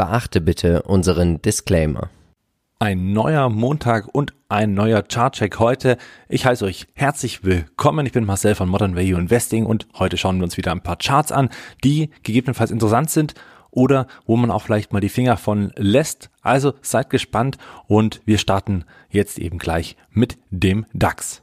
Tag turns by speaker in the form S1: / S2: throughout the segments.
S1: Beachte bitte unseren Disclaimer.
S2: Ein neuer Montag und ein neuer Chartcheck heute. Ich heiße euch herzlich willkommen. Ich bin Marcel von Modern Value Investing und heute schauen wir uns wieder ein paar Charts an, die gegebenenfalls interessant sind oder wo man auch vielleicht mal die Finger von lässt. Also seid gespannt und wir starten jetzt eben gleich mit dem DAX.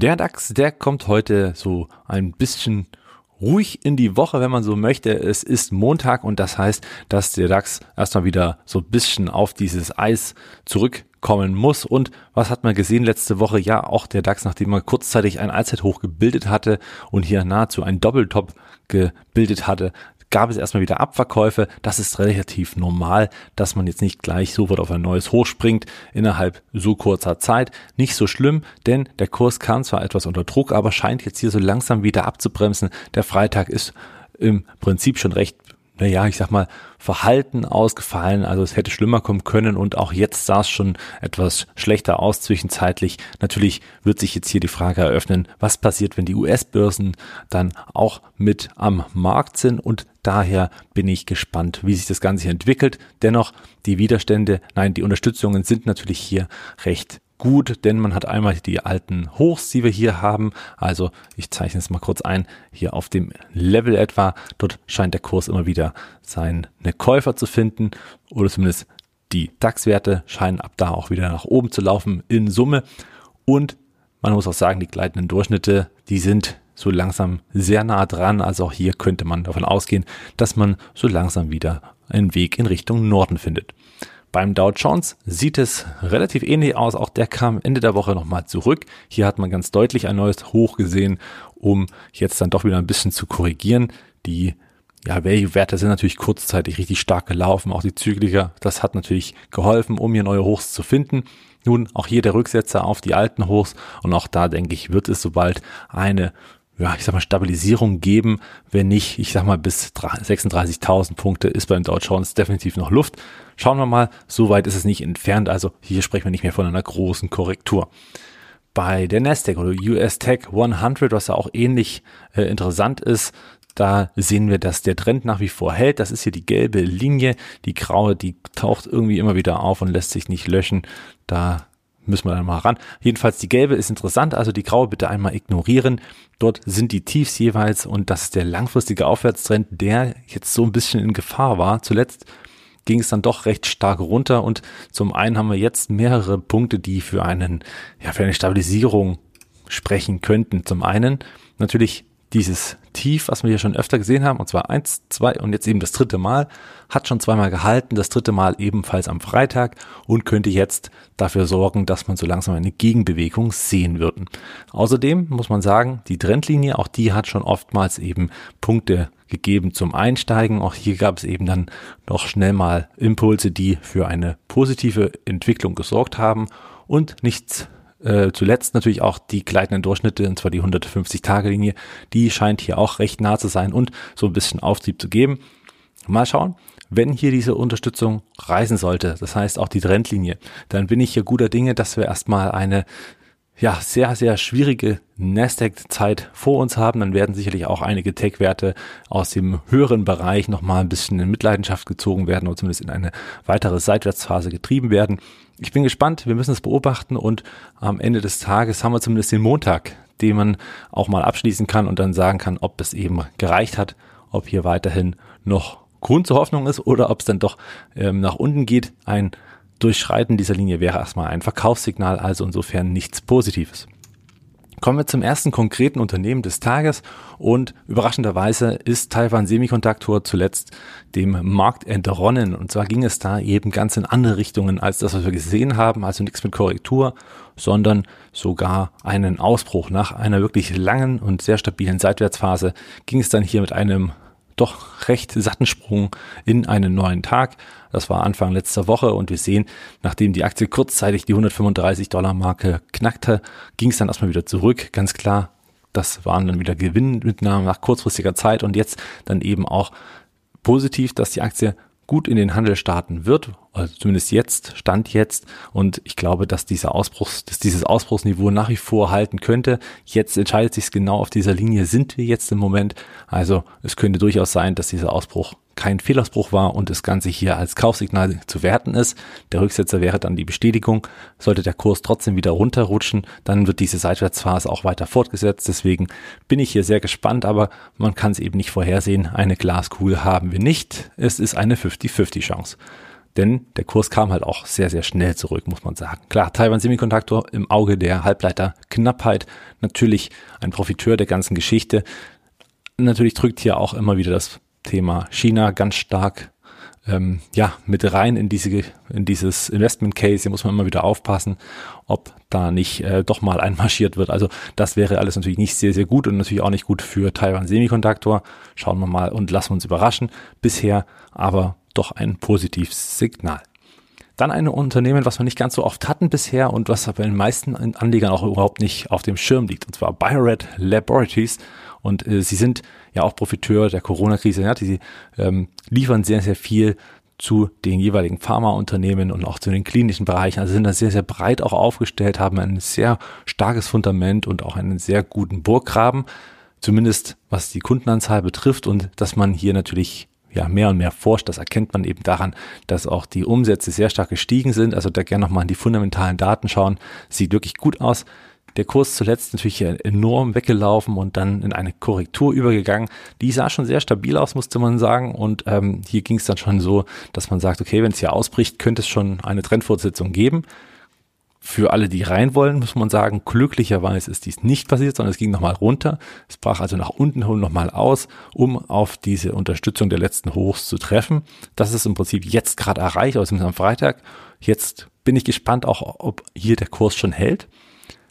S2: Der DAX, der kommt heute so ein bisschen ruhig in die Woche, wenn man so möchte. Es ist Montag und das heißt, dass der DAX erstmal wieder so ein bisschen auf dieses Eis zurückkommen muss. Und was hat man gesehen letzte Woche? Ja, auch der DAX, nachdem er kurzzeitig ein Allzeithoch gebildet hatte und hier nahezu ein Doppeltop gebildet hatte, gab es erstmal wieder Abverkäufe. Das ist relativ normal, dass man jetzt nicht gleich sofort auf ein neues Hoch springt innerhalb so kurzer Zeit. Nicht so schlimm, denn der Kurs kam zwar etwas unter Druck, aber scheint jetzt hier so langsam wieder abzubremsen. Der Freitag ist im Prinzip schon recht naja, ich sag mal, Verhalten ausgefallen. Also es hätte schlimmer kommen können und auch jetzt sah es schon etwas schlechter aus zwischenzeitlich. Natürlich wird sich jetzt hier die Frage eröffnen, was passiert, wenn die US-Börsen dann auch mit am Markt sind und daher bin ich gespannt, wie sich das Ganze hier entwickelt. Dennoch, die Widerstände, nein, die Unterstützungen sind natürlich hier recht gut, denn man hat einmal die alten Hochs, die wir hier haben. Also ich zeichne es mal kurz ein, hier auf dem Level etwa. Dort scheint der Kurs immer wieder seine Käufer zu finden oder zumindest die DAX-Werte scheinen ab da auch wieder nach oben zu laufen in Summe. Und man muss auch sagen, die gleitenden Durchschnitte, die sind so langsam sehr nah dran. Also auch hier könnte man davon ausgehen, dass man so langsam wieder einen Weg in Richtung Norden findet. Beim Dow Jones sieht es relativ ähnlich aus. Auch der kam Ende der Woche nochmal zurück. Hier hat man ganz deutlich ein neues Hoch gesehen, um jetzt dann doch wieder ein bisschen zu korrigieren. Die ja, Value-Werte sind natürlich kurzzeitig richtig stark gelaufen. Auch die Zykliker, das hat natürlich geholfen, um hier neue Hochs zu finden. Nun, auch hier der Rücksetzer auf die alten Hochs. Und auch da, denke ich, wird es sobald eine ja, ich sag mal, Stabilisierung geben. Wenn nicht, ich sag mal, bis 36.000 Punkte ist beim Dow Jones definitiv noch Luft. Schauen wir mal, so weit ist es nicht entfernt. Also hier sprechen wir nicht mehr von einer großen Korrektur. Bei der Nasdaq oder US Tech 100, was ja auch ähnlich äh, interessant ist, da sehen wir, dass der Trend nach wie vor hält. Das ist hier die gelbe Linie. Die graue, die taucht irgendwie immer wieder auf und lässt sich nicht löschen. Da müssen wir dann mal ran. Jedenfalls die gelbe ist interessant, also die graue bitte einmal ignorieren. Dort sind die Tiefs jeweils und das ist der langfristige Aufwärtstrend, der jetzt so ein bisschen in Gefahr war. Zuletzt ging es dann doch recht stark runter und zum einen haben wir jetzt mehrere Punkte, die für einen, ja, für eine Stabilisierung sprechen könnten. Zum einen natürlich dieses Tief, was wir hier schon öfter gesehen haben, und zwar eins, zwei und jetzt eben das dritte Mal, hat schon zweimal gehalten, das dritte Mal ebenfalls am Freitag und könnte jetzt dafür sorgen, dass man so langsam eine Gegenbewegung sehen würden. Außerdem muss man sagen, die Trendlinie, auch die hat schon oftmals eben Punkte gegeben zum Einsteigen. Auch hier gab es eben dann noch schnell mal Impulse, die für eine positive Entwicklung gesorgt haben und nichts äh, zuletzt natürlich auch die gleitenden Durchschnitte, und zwar die 150-Tage-Linie, die scheint hier auch recht nah zu sein und so ein bisschen Auftrieb zu geben. Mal schauen, wenn hier diese Unterstützung reisen sollte, das heißt auch die Trendlinie, dann bin ich hier guter Dinge, dass wir erstmal eine ja, sehr, sehr schwierige Nasdaq-Zeit vor uns haben, dann werden sicherlich auch einige Tech-Werte aus dem höheren Bereich nochmal ein bisschen in Mitleidenschaft gezogen werden oder zumindest in eine weitere Seitwärtsphase getrieben werden. Ich bin gespannt, wir müssen es beobachten und am Ende des Tages haben wir zumindest den Montag, den man auch mal abschließen kann und dann sagen kann, ob es eben gereicht hat, ob hier weiterhin noch Grund zur Hoffnung ist oder ob es dann doch ähm, nach unten geht. Ein Durchschreiten dieser Linie wäre erstmal ein Verkaufssignal, also insofern nichts Positives. Kommen wir zum ersten konkreten Unternehmen des Tages und überraschenderweise ist Taiwan Semiconductor zuletzt dem Markt entronnen und zwar ging es da eben ganz in andere Richtungen als das, was wir gesehen haben, also nichts mit Korrektur, sondern sogar einen Ausbruch. Nach einer wirklich langen und sehr stabilen Seitwärtsphase ging es dann hier mit einem doch recht satten Sprung in einen neuen Tag. Das war Anfang letzter Woche und wir sehen, nachdem die Aktie kurzzeitig die 135 Dollar Marke knackte, ging es dann erstmal wieder zurück. Ganz klar, das waren dann wieder Gewinnmitnahmen nach kurzfristiger Zeit und jetzt dann eben auch positiv, dass die Aktie gut in den Handel starten wird. Also zumindest jetzt, Stand jetzt. Und ich glaube, dass dieser Ausbruchs, dass dieses Ausbruchsniveau nach wie vor halten könnte. Jetzt entscheidet sich genau auf dieser Linie sind wir jetzt im Moment. Also es könnte durchaus sein, dass dieser Ausbruch kein Fehlausbruch war und das Ganze hier als Kaufsignal zu werten ist. Der Rücksetzer wäre dann die Bestätigung. Sollte der Kurs trotzdem wieder runterrutschen, dann wird diese Seitwärtsphase auch weiter fortgesetzt. Deswegen bin ich hier sehr gespannt, aber man kann es eben nicht vorhersehen. Eine Glaskugel haben wir nicht. Es ist eine 50-50 Chance. Denn der Kurs kam halt auch sehr, sehr schnell zurück, muss man sagen. Klar, Taiwan Semiconductor im Auge der Halbleiterknappheit. Natürlich ein Profiteur der ganzen Geschichte. Natürlich drückt hier auch immer wieder das Thema China ganz stark ähm, ja, mit rein in, diese, in dieses Investment Case. Hier muss man immer wieder aufpassen, ob da nicht äh, doch mal einmarschiert wird. Also das wäre alles natürlich nicht sehr, sehr gut und natürlich auch nicht gut für Taiwan Semiconductor. Schauen wir mal und lassen uns überraschen. Bisher aber doch ein positives Signal. Dann ein Unternehmen, was wir nicht ganz so oft hatten bisher und was bei den meisten Anlegern auch überhaupt nicht auf dem Schirm liegt, und zwar Biored Laboratories. Und äh, sie sind ja auch Profiteur der Corona-Krise. Ja, die ähm, liefern sehr, sehr viel zu den jeweiligen Pharmaunternehmen und auch zu den klinischen Bereichen. Also sind da sehr, sehr breit auch aufgestellt, haben ein sehr starkes Fundament und auch einen sehr guten Burggraben, zumindest was die Kundenanzahl betrifft und dass man hier natürlich ja, mehr und mehr forscht. Das erkennt man eben daran, dass auch die Umsätze sehr stark gestiegen sind. Also da gerne nochmal an die fundamentalen Daten schauen. Sieht wirklich gut aus der Kurs zuletzt natürlich enorm weggelaufen und dann in eine Korrektur übergegangen. Die sah schon sehr stabil aus, musste man sagen. Und ähm, hier ging es dann schon so, dass man sagt, okay, wenn es hier ausbricht, könnte es schon eine Trendfortsetzung geben. Für alle, die rein wollen, muss man sagen, glücklicherweise ist dies nicht passiert, sondern es ging nochmal runter. Es brach also nach unten und nochmal aus, um auf diese Unterstützung der letzten Hochs zu treffen. Das ist im Prinzip jetzt gerade erreicht, also am Freitag. Jetzt bin ich gespannt auch, ob hier der Kurs schon hält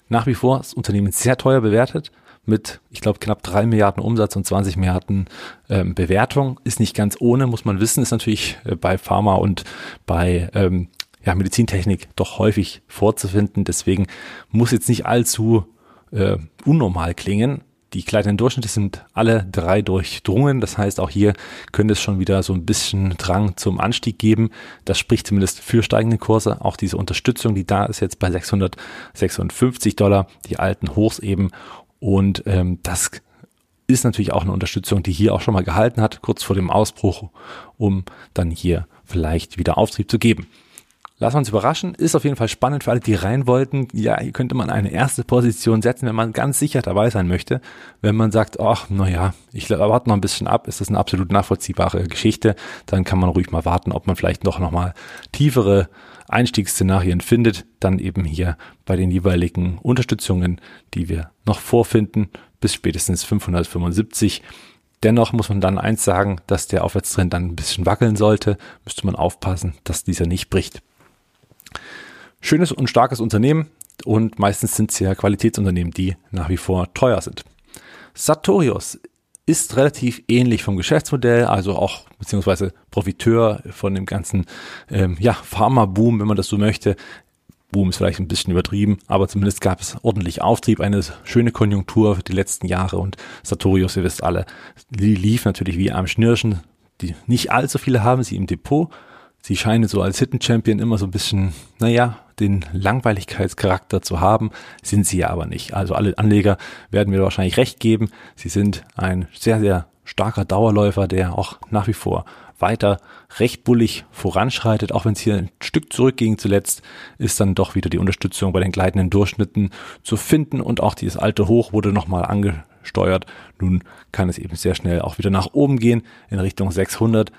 S2: nach wie vor das Unternehmen sehr teuer bewertet mit, ich glaube, knapp drei Milliarden Umsatz und 20 Milliarden ähm, Bewertung. Ist nicht ganz ohne, muss man wissen, ist natürlich äh, bei Pharma und bei ähm, ja, Medizintechnik doch häufig vorzufinden. Deswegen muss jetzt nicht allzu äh, unnormal klingen. Die kleinen Durchschnitte sind alle drei durchdrungen. Das heißt, auch hier könnte es schon wieder so ein bisschen Drang zum Anstieg geben. Das spricht zumindest für steigende Kurse. Auch diese Unterstützung, die da ist jetzt bei 656 Dollar, die alten Hochs eben. Und ähm, das ist natürlich auch eine Unterstützung, die hier auch schon mal gehalten hat, kurz vor dem Ausbruch, um dann hier vielleicht wieder Auftrieb zu geben. Wir uns überraschen. Ist auf jeden Fall spannend für alle, die rein wollten. Ja, hier könnte man eine erste Position setzen, wenn man ganz sicher dabei sein möchte. Wenn man sagt, ach, naja, ich warte noch ein bisschen ab, ist das eine absolut nachvollziehbare Geschichte, dann kann man ruhig mal warten, ob man vielleicht noch, noch mal tiefere Einstiegsszenarien findet, dann eben hier bei den jeweiligen Unterstützungen, die wir noch vorfinden, bis spätestens 575. Dennoch muss man dann eins sagen, dass der Aufwärtstrend dann ein bisschen wackeln sollte, müsste man aufpassen, dass dieser nicht bricht schönes und starkes Unternehmen und meistens sind es ja Qualitätsunternehmen, die nach wie vor teuer sind. Sartorius ist relativ ähnlich vom Geschäftsmodell, also auch beziehungsweise Profiteur von dem ganzen ähm, ja, Pharma-Boom, wenn man das so möchte. Boom ist vielleicht ein bisschen übertrieben, aber zumindest gab es ordentlich Auftrieb, eine schöne Konjunktur für die letzten Jahre und Sartorius, ihr wisst alle, lief natürlich wie am Schnürchen. Die nicht allzu viele haben sie im Depot, sie scheinen so als Hidden Champion immer so ein bisschen, naja, den Langweiligkeitscharakter zu haben, sind sie ja aber nicht. Also alle Anleger werden mir wahrscheinlich recht geben. Sie sind ein sehr, sehr starker Dauerläufer, der auch nach wie vor weiter recht bullig voranschreitet, auch wenn es hier ein Stück zurückging zuletzt, ist dann doch wieder die Unterstützung bei den gleitenden Durchschnitten zu finden und auch dieses alte Hoch wurde nochmal angesteuert. Nun kann es eben sehr schnell auch wieder nach oben gehen in Richtung 600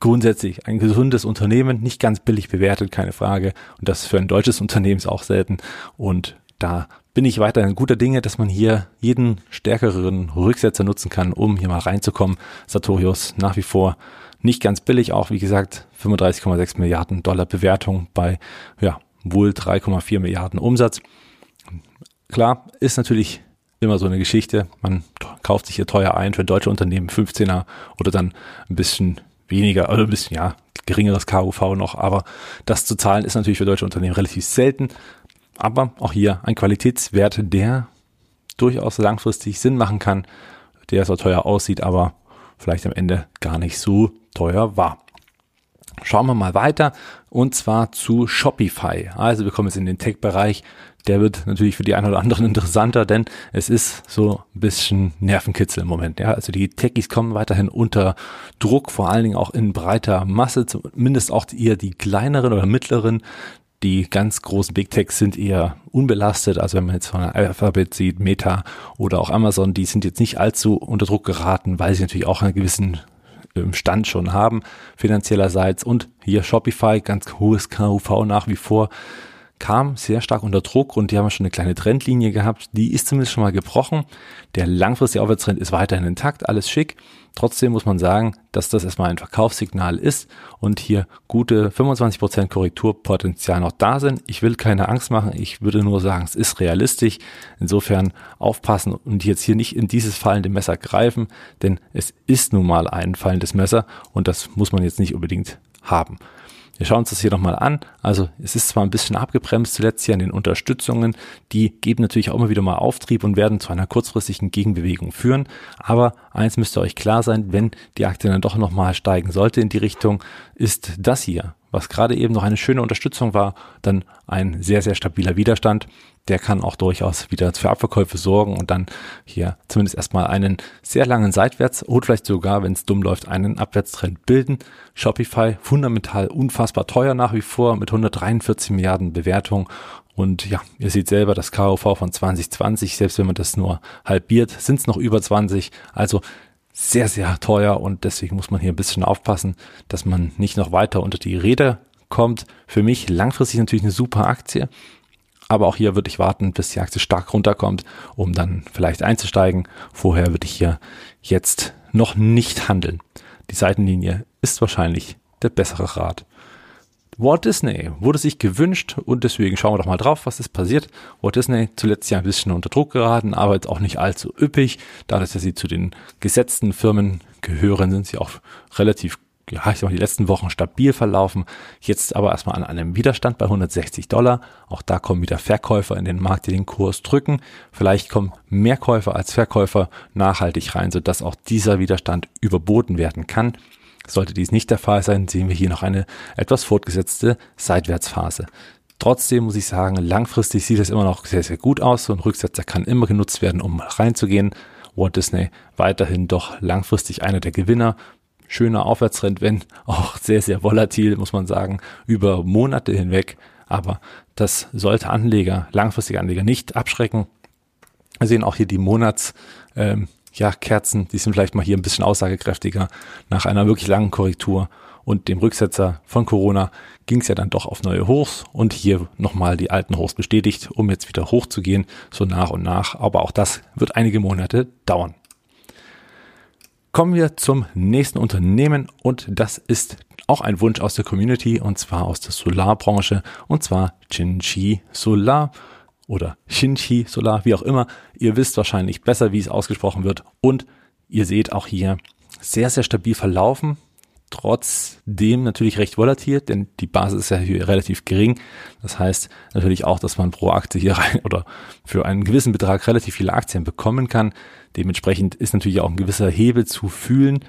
S2: grundsätzlich ein gesundes Unternehmen, nicht ganz billig bewertet, keine Frage. Und das für ein deutsches Unternehmen ist auch selten. Und da bin ich weiterhin guter Dinge, dass man hier jeden stärkeren Rücksetzer nutzen kann, um hier mal reinzukommen. Sartorius nach wie vor nicht ganz billig, auch wie gesagt 35,6 Milliarden Dollar Bewertung bei ja, wohl 3,4 Milliarden Umsatz. Klar, ist natürlich immer so eine Geschichte. Man kauft sich hier teuer ein für deutsche Unternehmen 15er oder dann ein bisschen weniger, also ein bisschen, ja, geringeres KUV noch, aber das zu zahlen ist natürlich für deutsche Unternehmen relativ selten. Aber auch hier ein Qualitätswert, der durchaus langfristig Sinn machen kann, der zwar teuer aussieht, aber vielleicht am Ende gar nicht so teuer war. Schauen wir mal weiter und zwar zu Shopify. Also wir kommen jetzt in den Tech-Bereich. Der wird natürlich für die einen oder anderen interessanter, denn es ist so ein bisschen Nervenkitzel im Moment. Ja, also die Techies kommen weiterhin unter Druck, vor allen Dingen auch in breiter Masse, zumindest auch eher die kleineren oder mittleren. Die ganz großen Big Techs sind eher unbelastet. Also wenn man jetzt von Alphabet sieht, Meta oder auch Amazon, die sind jetzt nicht allzu unter Druck geraten, weil sie natürlich auch einen gewissen Stand schon haben, finanziellerseits. Und hier Shopify, ganz hohes KUV nach wie vor, kam sehr stark unter Druck und die haben schon eine kleine Trendlinie gehabt. Die ist zumindest schon mal gebrochen. Der langfristige Aufwärtstrend ist weiterhin intakt, alles schick. Trotzdem muss man sagen, dass das erstmal ein Verkaufssignal ist und hier gute 25% Korrekturpotenzial noch da sind. Ich will keine Angst machen, ich würde nur sagen, es ist realistisch. Insofern aufpassen und jetzt hier nicht in dieses fallende Messer greifen, denn es ist nun mal ein fallendes Messer und das muss man jetzt nicht unbedingt haben. Wir schauen uns das hier nochmal an. Also es ist zwar ein bisschen abgebremst zuletzt hier an den Unterstützungen, die geben natürlich auch immer wieder mal Auftrieb und werden zu einer kurzfristigen Gegenbewegung führen. Aber eins müsste euch klar sein, wenn die Aktie dann doch nochmal steigen sollte in die Richtung, ist das hier, was gerade eben noch eine schöne Unterstützung war, dann ein sehr, sehr stabiler Widerstand der kann auch durchaus wieder für Abverkäufe sorgen und dann hier zumindest erstmal einen sehr langen Seitwärts oder vielleicht sogar, wenn es dumm läuft, einen Abwärtstrend bilden. Shopify fundamental unfassbar teuer nach wie vor mit 143 Milliarden Bewertung und ja, ihr seht selber das KOV von 2020, selbst wenn man das nur halbiert, sind es noch über 20. Also sehr, sehr teuer und deswegen muss man hier ein bisschen aufpassen, dass man nicht noch weiter unter die Räder kommt. Für mich langfristig natürlich eine super Aktie. Aber auch hier würde ich warten, bis die Aktie stark runterkommt, um dann vielleicht einzusteigen. Vorher würde ich hier jetzt noch nicht handeln. Die Seitenlinie ist wahrscheinlich der bessere Rat. Walt Disney wurde sich gewünscht und deswegen schauen wir doch mal drauf, was ist passiert. Walt Disney zuletzt ja ein bisschen unter Druck geraten, aber jetzt auch nicht allzu üppig. Dadurch, dass sie zu den gesetzten Firmen gehören, sind sie auch relativ ja, ich sag mal, die letzten Wochen stabil verlaufen. Jetzt aber erstmal an einem Widerstand bei 160 Dollar. Auch da kommen wieder Verkäufer in den Markt, die den Kurs drücken. Vielleicht kommen mehr Käufer als Verkäufer nachhaltig rein, sodass auch dieser Widerstand überboten werden kann. Sollte dies nicht der Fall sein, sehen wir hier noch eine etwas fortgesetzte Seitwärtsphase. Trotzdem muss ich sagen, langfristig sieht es immer noch sehr, sehr gut aus. So ein Rücksetzer kann immer genutzt werden, um reinzugehen. Walt Disney weiterhin doch langfristig einer der Gewinner schöner Aufwärtstrend, wenn auch sehr, sehr volatil, muss man sagen, über Monate hinweg. Aber das sollte Anleger, langfristige Anleger nicht abschrecken. Wir sehen auch hier die Monats, ähm, ja, Kerzen, die sind vielleicht mal hier ein bisschen aussagekräftiger. Nach einer wirklich langen Korrektur und dem Rücksetzer von Corona ging es ja dann doch auf neue Hochs und hier nochmal die alten Hochs bestätigt, um jetzt wieder hochzugehen, so nach und nach. Aber auch das wird einige Monate dauern. Kommen wir zum nächsten Unternehmen und das ist auch ein Wunsch aus der Community und zwar aus der Solarbranche und zwar Chinchi Solar oder Shinchi Solar, wie auch immer. Ihr wisst wahrscheinlich besser, wie es ausgesprochen wird und ihr seht auch hier sehr, sehr stabil verlaufen trotzdem natürlich recht volatil, denn die Basis ist ja hier relativ gering. Das heißt natürlich auch, dass man pro Aktie hier rein oder für einen gewissen Betrag relativ viele Aktien bekommen kann. Dementsprechend ist natürlich auch ein gewisser Hebel zu fühlen,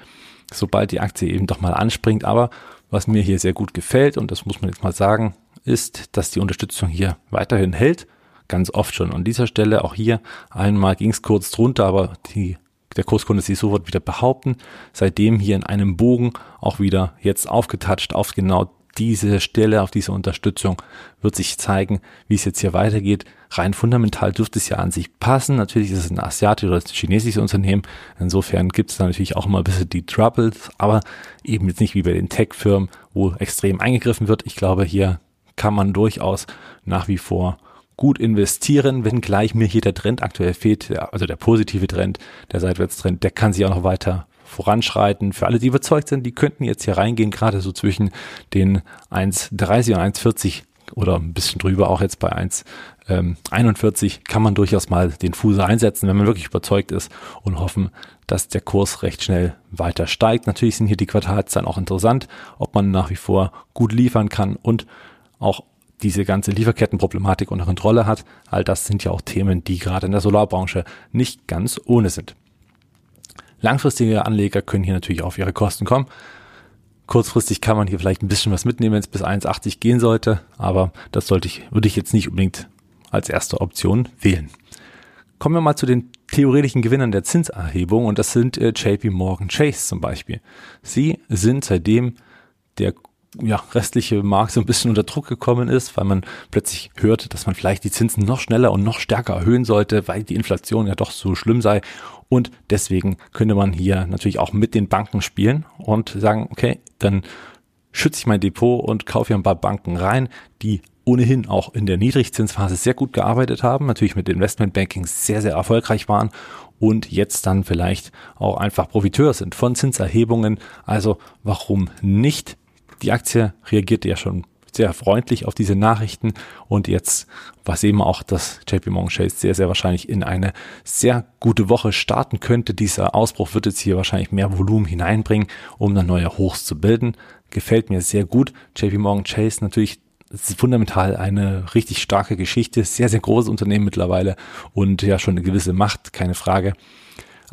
S2: sobald die Aktie eben doch mal anspringt. Aber was mir hier sehr gut gefällt, und das muss man jetzt mal sagen, ist, dass die Unterstützung hier weiterhin hält. Ganz oft schon an dieser Stelle. Auch hier einmal ging es kurz drunter, aber die der Kurs konnte sich sofort wieder behaupten. Seitdem hier in einem Bogen auch wieder jetzt aufgetatscht auf genau diese Stelle, auf diese Unterstützung wird sich zeigen, wie es jetzt hier weitergeht. Rein fundamental dürfte es ja an sich passen. Natürlich ist es ein asiatisches oder chinesisches Unternehmen. Insofern gibt es da natürlich auch immer ein bisschen die Troubles, aber eben jetzt nicht wie bei den Tech-Firmen, wo extrem eingegriffen wird. Ich glaube, hier kann man durchaus nach wie vor gut investieren, wenngleich mir hier der Trend aktuell fehlt, also der positive Trend, der Seitwärtstrend, der kann sich auch noch weiter voranschreiten. Für alle, die überzeugt sind, die könnten jetzt hier reingehen, gerade so zwischen den 1,30 und 1,40 oder ein bisschen drüber, auch jetzt bei 1,41 ähm, kann man durchaus mal den Fuß einsetzen, wenn man wirklich überzeugt ist und hoffen, dass der Kurs recht schnell weiter steigt. Natürlich sind hier die Quartalszahlen auch interessant, ob man nach wie vor gut liefern kann und auch diese ganze Lieferkettenproblematik unter Kontrolle hat. All das sind ja auch Themen, die gerade in der Solarbranche nicht ganz ohne sind. Langfristige Anleger können hier natürlich auf ihre Kosten kommen. Kurzfristig kann man hier vielleicht ein bisschen was mitnehmen, wenn es bis 1,80 gehen sollte, aber das sollte ich, würde ich jetzt nicht unbedingt als erste Option wählen. Kommen wir mal zu den theoretischen Gewinnern der Zinserhebung und das sind äh, JP Morgan Chase zum Beispiel. Sie sind seitdem der ja, restliche Markt so ein bisschen unter Druck gekommen ist, weil man plötzlich hört, dass man vielleicht die Zinsen noch schneller und noch stärker erhöhen sollte, weil die Inflation ja doch so schlimm sei. Und deswegen könnte man hier natürlich auch mit den Banken spielen und sagen, okay, dann schütze ich mein Depot und kaufe hier ein paar Banken rein, die ohnehin auch in der Niedrigzinsphase sehr gut gearbeitet haben, natürlich mit Investmentbanking sehr, sehr erfolgreich waren und jetzt dann vielleicht auch einfach Profiteur sind von Zinserhebungen. Also warum nicht? Die Aktie reagierte ja schon sehr freundlich auf diese Nachrichten und jetzt was eben auch, dass JP Morgan Chase sehr, sehr wahrscheinlich in eine sehr gute Woche starten könnte. Dieser Ausbruch wird jetzt hier wahrscheinlich mehr Volumen hineinbringen, um dann neue Hochs zu bilden. Gefällt mir sehr gut. JP Morgan Chase natürlich fundamental eine richtig starke Geschichte, sehr, sehr großes Unternehmen mittlerweile und ja schon eine gewisse Macht, keine Frage.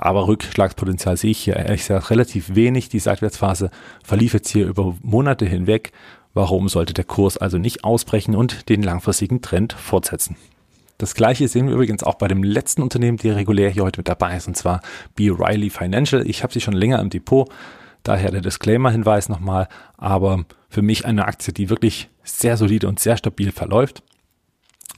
S2: Aber Rückschlagspotenzial sehe ich hier ehrlich gesagt relativ wenig. Die Seitwärtsphase verlief jetzt hier über Monate hinweg. Warum sollte der Kurs also nicht ausbrechen und den langfristigen Trend fortsetzen? Das gleiche sehen wir übrigens auch bei dem letzten Unternehmen, die regulär hier heute mit dabei ist, und zwar B. Riley Financial. Ich habe sie schon länger im Depot, daher der Disclaimer-Hinweis nochmal, aber für mich eine Aktie, die wirklich sehr solide und sehr stabil verläuft.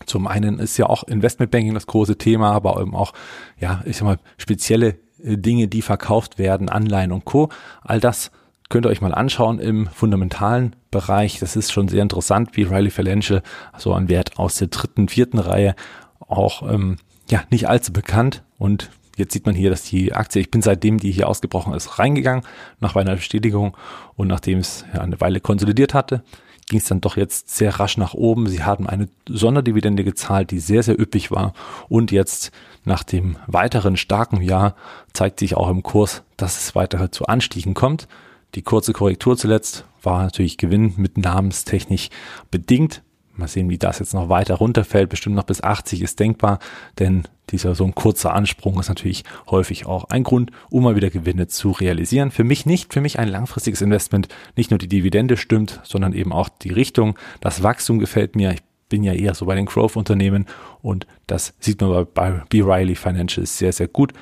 S2: Zum einen ist ja auch Investmentbanking das große Thema, aber eben auch, ja, ich sag mal, spezielle äh, Dinge, die verkauft werden, Anleihen und Co. All das könnt ihr euch mal anschauen im fundamentalen Bereich. Das ist schon sehr interessant, wie Riley Financial, so ein Wert aus der dritten, vierten Reihe, auch ähm, ja nicht allzu bekannt und Jetzt sieht man hier, dass die Aktie, ich bin seitdem die hier ausgebrochen ist, reingegangen, nach einer Bestätigung und nachdem es ja, eine Weile konsolidiert hatte, ging es dann doch jetzt sehr rasch nach oben. Sie haben eine Sonderdividende gezahlt, die sehr, sehr üppig war. Und jetzt nach dem weiteren starken Jahr zeigt sich auch im Kurs, dass es weiter zu Anstiegen kommt. Die kurze Korrektur zuletzt war natürlich Gewinn mit namenstechnisch bedingt. Mal sehen, wie das jetzt noch weiter runterfällt. Bestimmt noch bis 80 ist denkbar, denn dieser so ein kurzer Ansprung ist natürlich häufig auch ein Grund, um mal wieder Gewinne zu realisieren. Für mich nicht, für mich ein langfristiges Investment. Nicht nur die Dividende stimmt, sondern eben auch die Richtung. Das Wachstum gefällt mir. Ich bin ja eher so bei den Growth-Unternehmen und das sieht man bei B. Riley Financial sehr, sehr gut.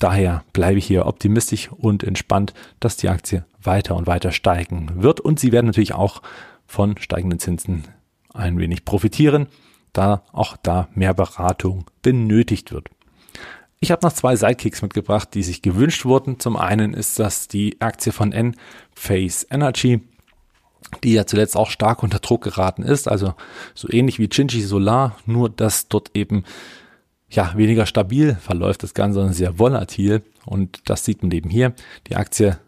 S2: Daher bleibe ich hier optimistisch und entspannt, dass die Aktie weiter und weiter steigen wird. Und sie werden natürlich auch von steigenden Zinsen ein wenig profitieren, da auch da mehr Beratung benötigt wird. Ich habe noch zwei Sidekicks mitgebracht, die sich gewünscht wurden. Zum einen ist das die Aktie von N-Phase Energy, die ja zuletzt auch stark unter Druck geraten ist, also so ähnlich wie Chinchi Solar, nur dass dort eben ja weniger stabil verläuft das Ganze, sondern sehr volatil und das sieht man eben hier. Die Aktie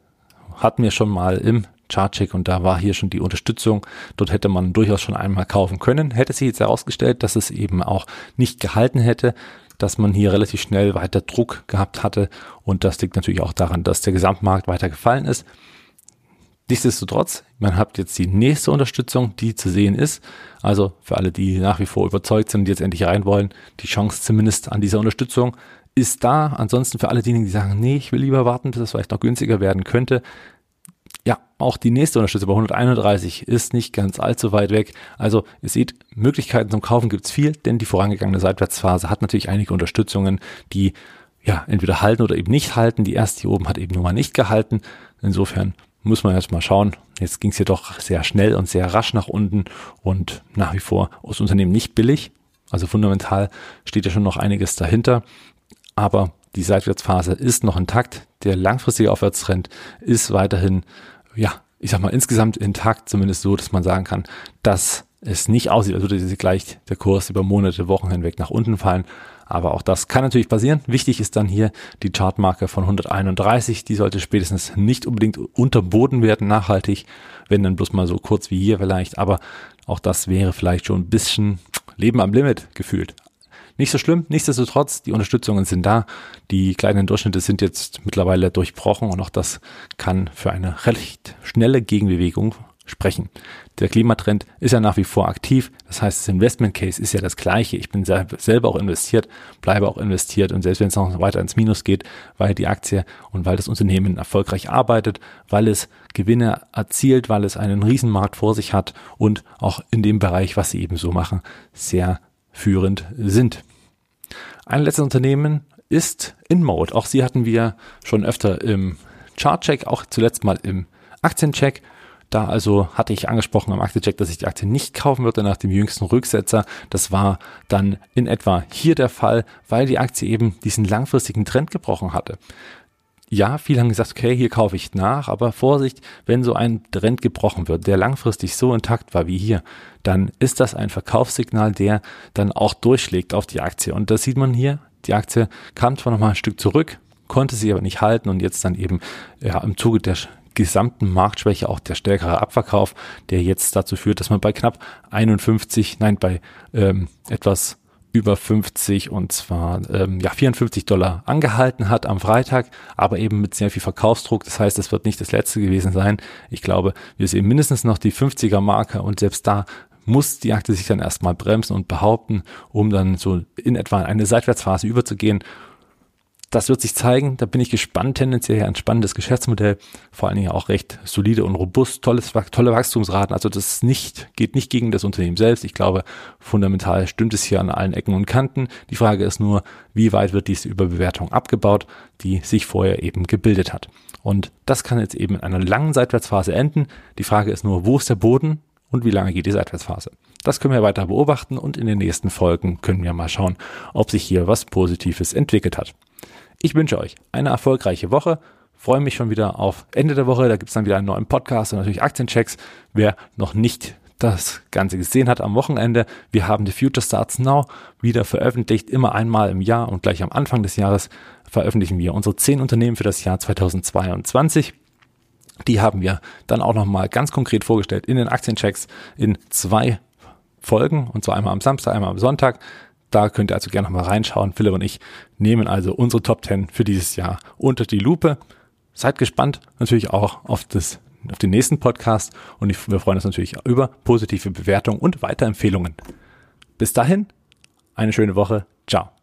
S2: hatten wir schon mal im Chartcheck und da war hier schon die Unterstützung. Dort hätte man durchaus schon einmal kaufen können. Hätte sich jetzt herausgestellt, dass es eben auch nicht gehalten hätte, dass man hier relativ schnell weiter Druck gehabt hatte und das liegt natürlich auch daran, dass der Gesamtmarkt weiter gefallen ist. Nichtsdestotrotz, man hat jetzt die nächste Unterstützung, die zu sehen ist. Also für alle, die nach wie vor überzeugt sind und jetzt endlich rein wollen, die Chance zumindest an dieser Unterstützung ist da. Ansonsten für alle diejenigen, die sagen, nee, ich will lieber warten, bis es vielleicht noch günstiger werden könnte, ja, auch die nächste Unterstützung bei 131 ist nicht ganz allzu weit weg. Also ihr seht, Möglichkeiten zum Kaufen gibt's viel, denn die vorangegangene Seitwärtsphase hat natürlich einige Unterstützungen, die ja entweder halten oder eben nicht halten. Die erste hier oben hat eben nur mal nicht gehalten. Insofern muss man jetzt mal schauen. Jetzt ging's hier doch sehr schnell und sehr rasch nach unten und nach wie vor aus Unternehmen nicht billig. Also fundamental steht ja schon noch einiges dahinter. Aber die Seitwärtsphase ist noch intakt. Der langfristige Aufwärtstrend ist weiterhin ja, ich sag mal, insgesamt intakt, zumindest so, dass man sagen kann, dass es nicht aussieht, als würde gleich der Kurs über Monate, Wochen hinweg nach unten fallen. Aber auch das kann natürlich passieren. Wichtig ist dann hier die Chartmarke von 131. Die sollte spätestens nicht unbedingt unterboten werden, nachhaltig, wenn dann bloß mal so kurz wie hier vielleicht. Aber auch das wäre vielleicht schon ein bisschen Leben am Limit gefühlt. Nicht so schlimm, nichtsdestotrotz, die Unterstützungen sind da. Die kleinen Durchschnitte sind jetzt mittlerweile durchbrochen und auch das kann für eine recht schnelle Gegenbewegung sprechen. Der Klimatrend ist ja nach wie vor aktiv. Das heißt, das Investment Case ist ja das gleiche. Ich bin selber auch investiert, bleibe auch investiert und selbst wenn es noch weiter ins Minus geht, weil die Aktie und weil das Unternehmen erfolgreich arbeitet, weil es Gewinne erzielt, weil es einen Riesenmarkt vor sich hat und auch in dem Bereich, was sie eben so machen, sehr führend sind. Ein letztes Unternehmen ist InMode. Auch sie hatten wir schon öfter im Chartcheck, auch zuletzt mal im Aktiencheck. Da also hatte ich angesprochen am Aktiencheck, dass ich die Aktie nicht kaufen würde nach dem jüngsten Rücksetzer. Das war dann in etwa hier der Fall, weil die Aktie eben diesen langfristigen Trend gebrochen hatte. Ja, viele haben gesagt, okay, hier kaufe ich nach, aber Vorsicht, wenn so ein Trend gebrochen wird, der langfristig so intakt war wie hier, dann ist das ein Verkaufssignal, der dann auch durchschlägt auf die Aktie. Und das sieht man hier. Die Aktie kam zwar nochmal ein Stück zurück, konnte sie aber nicht halten und jetzt dann eben ja, im Zuge der gesamten Marktschwäche auch der stärkere Abverkauf, der jetzt dazu führt, dass man bei knapp 51, nein, bei ähm, etwas über 50 und zwar ähm, ja 54 Dollar angehalten hat am Freitag, aber eben mit sehr viel Verkaufsdruck. Das heißt, es wird nicht das letzte gewesen sein. Ich glaube, wir sehen mindestens noch die 50er Marke und selbst da muss die Aktie sich dann erstmal bremsen und behaupten, um dann so in etwa eine Seitwärtsphase überzugehen das wird sich zeigen. Da bin ich gespannt. Tendenziell ein spannendes Geschäftsmodell. Vor allen Dingen auch recht solide und robust. Tolles, tolle Wachstumsraten. Also das nicht, geht nicht gegen das Unternehmen selbst. Ich glaube, fundamental stimmt es hier an allen Ecken und Kanten. Die Frage ist nur, wie weit wird diese Überbewertung abgebaut, die sich vorher eben gebildet hat. Und das kann jetzt eben in einer langen Seitwärtsphase enden. Die Frage ist nur, wo ist der Boden und wie lange geht die Seitwärtsphase? Das können wir weiter beobachten und in den nächsten Folgen können wir mal schauen, ob sich hier was Positives entwickelt hat. Ich wünsche euch eine erfolgreiche Woche. Freue mich schon wieder auf Ende der Woche. Da gibt es dann wieder einen neuen Podcast und natürlich Aktienchecks. Wer noch nicht das Ganze gesehen hat am Wochenende, wir haben die Future Starts Now wieder veröffentlicht. Immer einmal im Jahr und gleich am Anfang des Jahres veröffentlichen wir unsere zehn Unternehmen für das Jahr 2022. Die haben wir dann auch nochmal ganz konkret vorgestellt in den Aktienchecks in zwei Folgen und zwar einmal am Samstag, einmal am Sonntag. Da könnt ihr also gerne noch mal reinschauen. Philipp und ich nehmen also unsere Top 10 für dieses Jahr unter die Lupe. Seid gespannt natürlich auch auf das auf den nächsten Podcast und ich, wir freuen uns natürlich über positive Bewertungen und Weiterempfehlungen. Bis dahin, eine schöne Woche. Ciao.